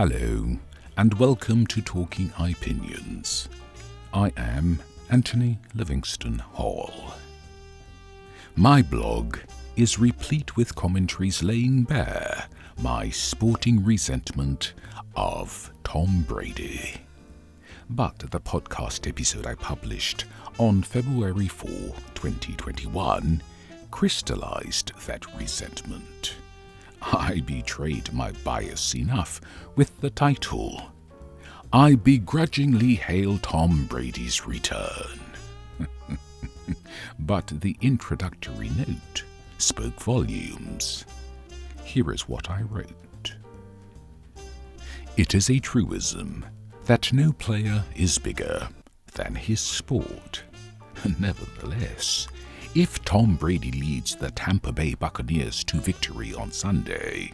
Hello, and welcome to Talking Opinions. I am Anthony Livingston Hall. My blog is replete with commentaries laying bare my sporting resentment of Tom Brady. But the podcast episode I published on February 4, 2021, crystallized that resentment. I betrayed my bias enough with the title I begrudgingly hail Tom Brady's return. but the introductory note spoke volumes. Here is what I wrote It is a truism that no player is bigger than his sport. Nevertheless, if Tom Brady leads the Tampa Bay Buccaneers to victory on Sunday,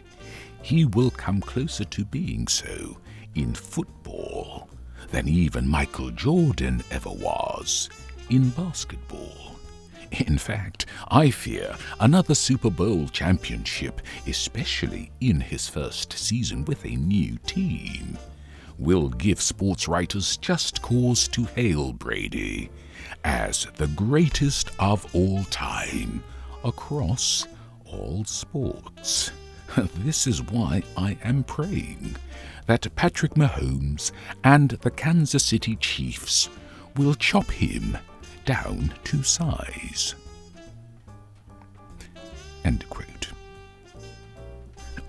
he will come closer to being so in football than even Michael Jordan ever was in basketball. In fact, I fear another Super Bowl championship, especially in his first season with a new team, will give sports writers just cause to hail Brady as the greatest of all time across all sports. This is why I am praying that Patrick Mahomes and the Kansas City Chiefs will chop him down to size. End quote.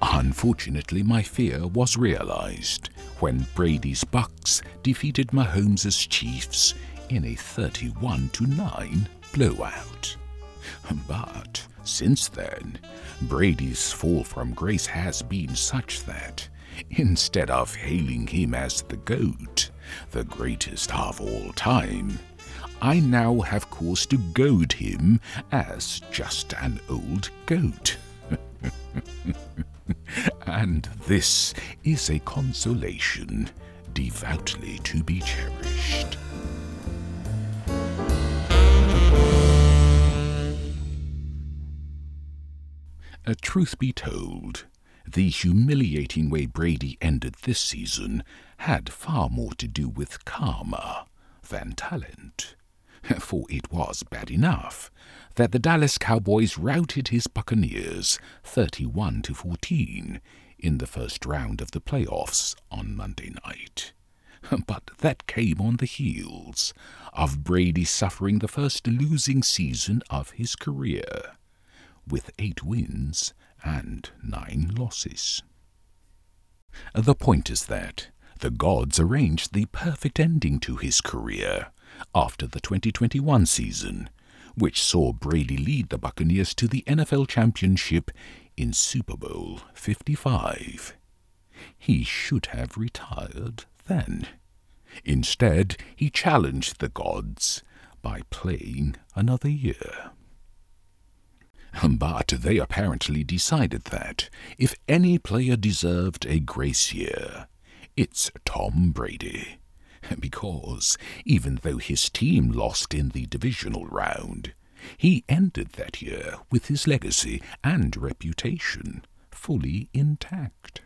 Unfortunately, my fear was realized when Brady's Bucs defeated Mahomes' Chiefs in a 31 to 9 blowout. But since then, Brady's fall from grace has been such that, instead of hailing him as the GOAT, the greatest of all time, I now have cause to goad him as just an old goat. and this is a consolation devoutly to be cherished. A truth be told, the humiliating way Brady ended this season had far more to do with karma than talent. For it was bad enough that the Dallas Cowboys routed his Buccaneers 31 to 14 in the first round of the playoffs on Monday night. But that came on the heels of Brady suffering the first losing season of his career with eight wins and nine losses. The point is that the gods arranged the perfect ending to his career after the 2021 season, which saw Brady lead the Buccaneers to the NFL championship in Super Bowl 55. He should have retired then. Instead, he challenged the gods by playing another year. But they apparently decided that if any player deserved a grace year, it's Tom Brady. Because even though his team lost in the divisional round, he ended that year with his legacy and reputation fully intact.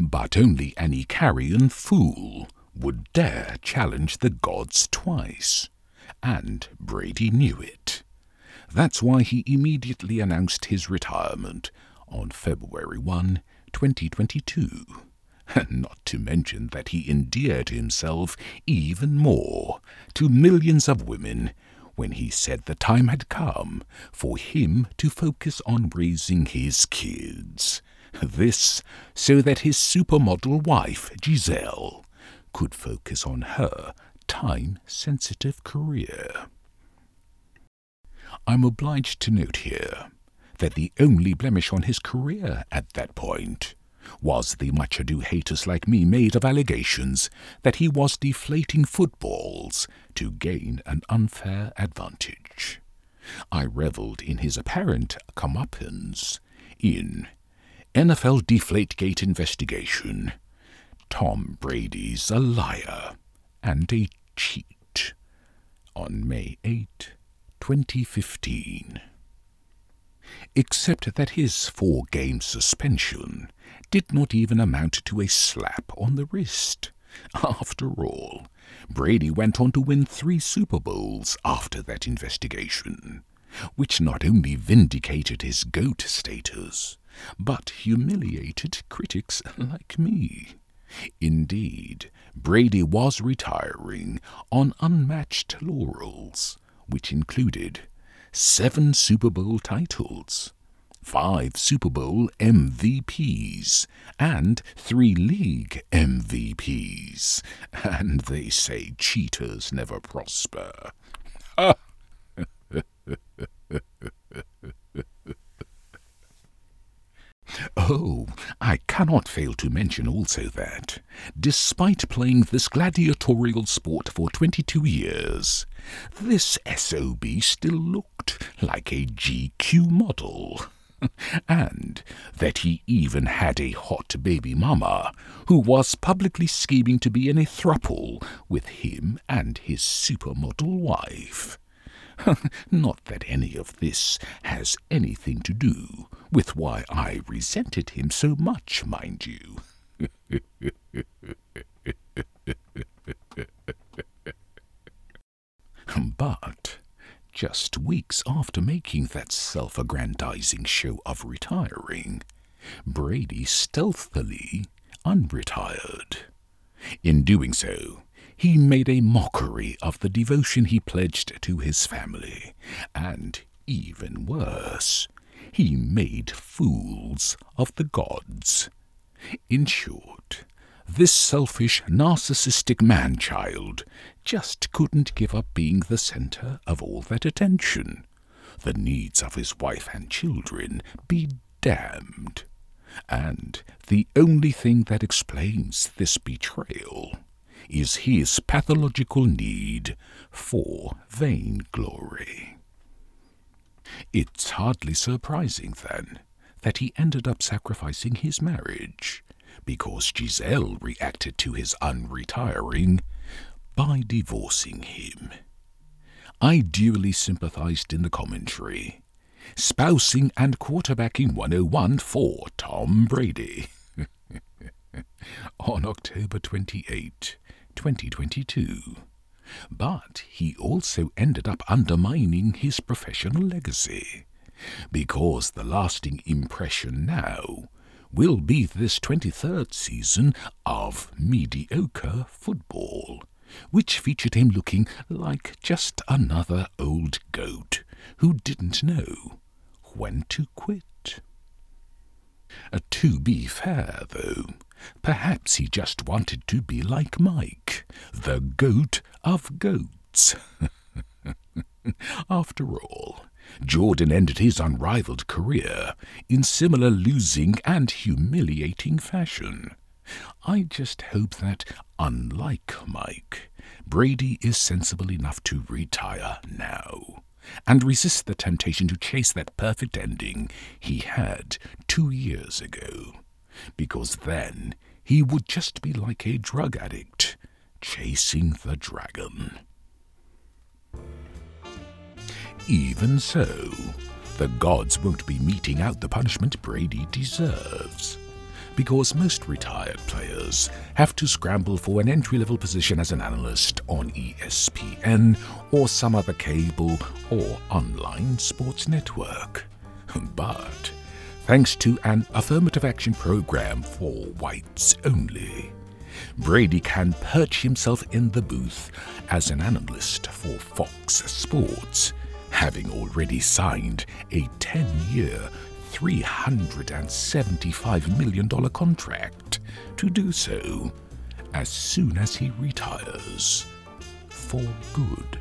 But only any carrion fool would dare challenge the gods twice, and Brady knew it. That's why he immediately announced his retirement on February 1, 2022. Not to mention that he endeared himself even more to millions of women when he said the time had come for him to focus on raising his kids. This so that his supermodel wife, Gisele, could focus on her time sensitive career. I'm obliged to note here that the only blemish on his career at that point was the much ado haters like me made of allegations that he was deflating footballs to gain an unfair advantage. I revelled in his apparent comeuppance in NFL Deflategate investigation. Tom Brady's a liar and a cheat on May 8, 2015. Except that his four game suspension did not even amount to a slap on the wrist. After all, Brady went on to win three Super Bowls after that investigation, which not only vindicated his GOAT status, but humiliated critics like me. Indeed, Brady was retiring on unmatched laurels, which included seven Super Bowl titles, five Super Bowl MVPs, and three league MVPs. And they say cheaters never prosper. Oh, I cannot fail to mention also that, despite playing this gladiatorial sport for 22 years, this SOB still looked like a GQ model. and that he even had a hot baby mama who was publicly scheming to be in a thruple with him and his supermodel wife. Not that any of this has anything to do with why I resented him so much, mind you. but just weeks after making that self aggrandizing show of retiring, Brady stealthily unretired. In doing so, he made a mockery of the devotion he pledged to his family, and, even worse, he made fools of the gods. In short, this selfish, narcissistic man child just couldn't give up being the center of all that attention. The needs of his wife and children be damned. And the only thing that explains this betrayal is his pathological need for vainglory. It's hardly surprising, then, that he ended up sacrificing his marriage, because Gisele reacted to his unretiring by divorcing him. I duly sympathized in the commentary, spousing and quarterbacking 101 for Tom Brady. On October 28, 2022. But he also ended up undermining his professional legacy, because the lasting impression now will be this 23rd season of mediocre football, which featured him looking like just another old goat who didn't know when to quit. Uh, to be fair, though, Perhaps he just wanted to be like Mike, the goat of goats. After all, Jordan ended his unrivaled career in similar losing and humiliating fashion. I just hope that, unlike Mike, Brady is sensible enough to retire now and resist the temptation to chase that perfect ending he had two years ago because then he would just be like a drug addict chasing the dragon. Even so, the gods won't be meting out the punishment Brady deserves. Because most retired players have to scramble for an entry level position as an analyst on ESPN or some other cable or online sports network. But thanks to an affirmative action program for whites only. Brady can perch himself in the booth as an analyst for Fox Sports, having already signed a 10 year, $375 million contract to do so as soon as he retires for good.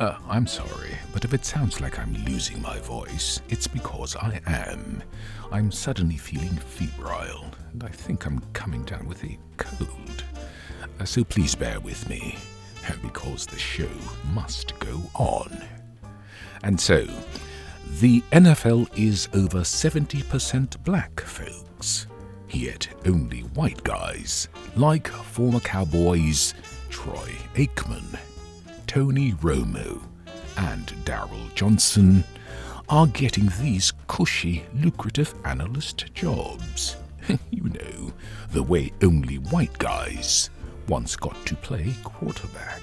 Uh, I'm sorry, but if it sounds like I'm losing my voice, it's because I am. I'm suddenly feeling febrile, and I think I'm coming down with a cold. Uh, so please bear with me, because the show must go on. And so, the NFL is over 70% black, folks. Yet only white guys, like former Cowboys Troy Aikman Tony Romo and Daryl Johnson are getting these cushy, lucrative analyst jobs. you know, the way only white guys once got to play quarterback.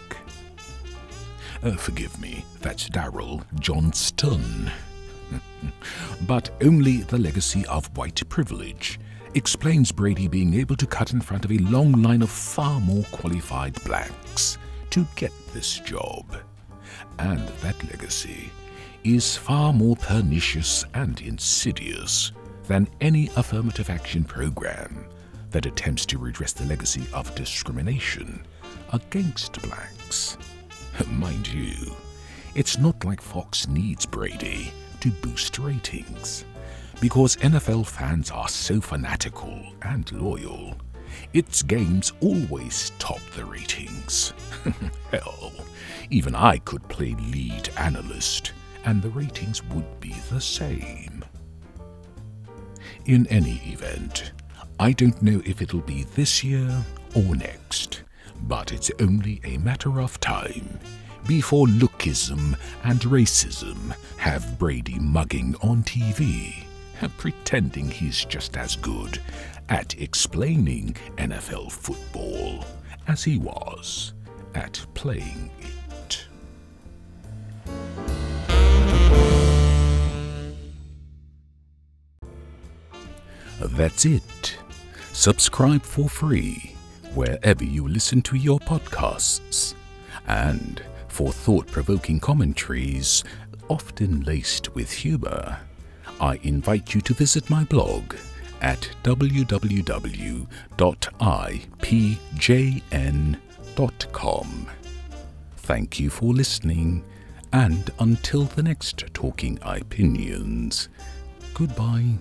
Uh, forgive me, that's Daryl Johnston. but only the legacy of white privilege explains Brady being able to cut in front of a long line of far more qualified blacks to get this job. And that legacy is far more pernicious and insidious than any affirmative action program that attempts to redress the legacy of discrimination against blacks. Mind you, it's not like Fox needs Brady to boost ratings. Because NFL fans are so fanatical and loyal, its games always top the ratings. Hell, even I could play lead analyst, and the ratings would be the same. In any event, I don't know if it'll be this year or next, but it's only a matter of time before lookism and racism have Brady mugging on TV, pretending he's just as good at explaining NFL football as he was at playing it. That's it. Subscribe for free wherever you listen to your podcasts. And for thought provoking commentaries, often laced with humor, I invite you to visit my blog at www.ipjn.com. Thank you for listening, and until the next Talking Opinions, goodbye.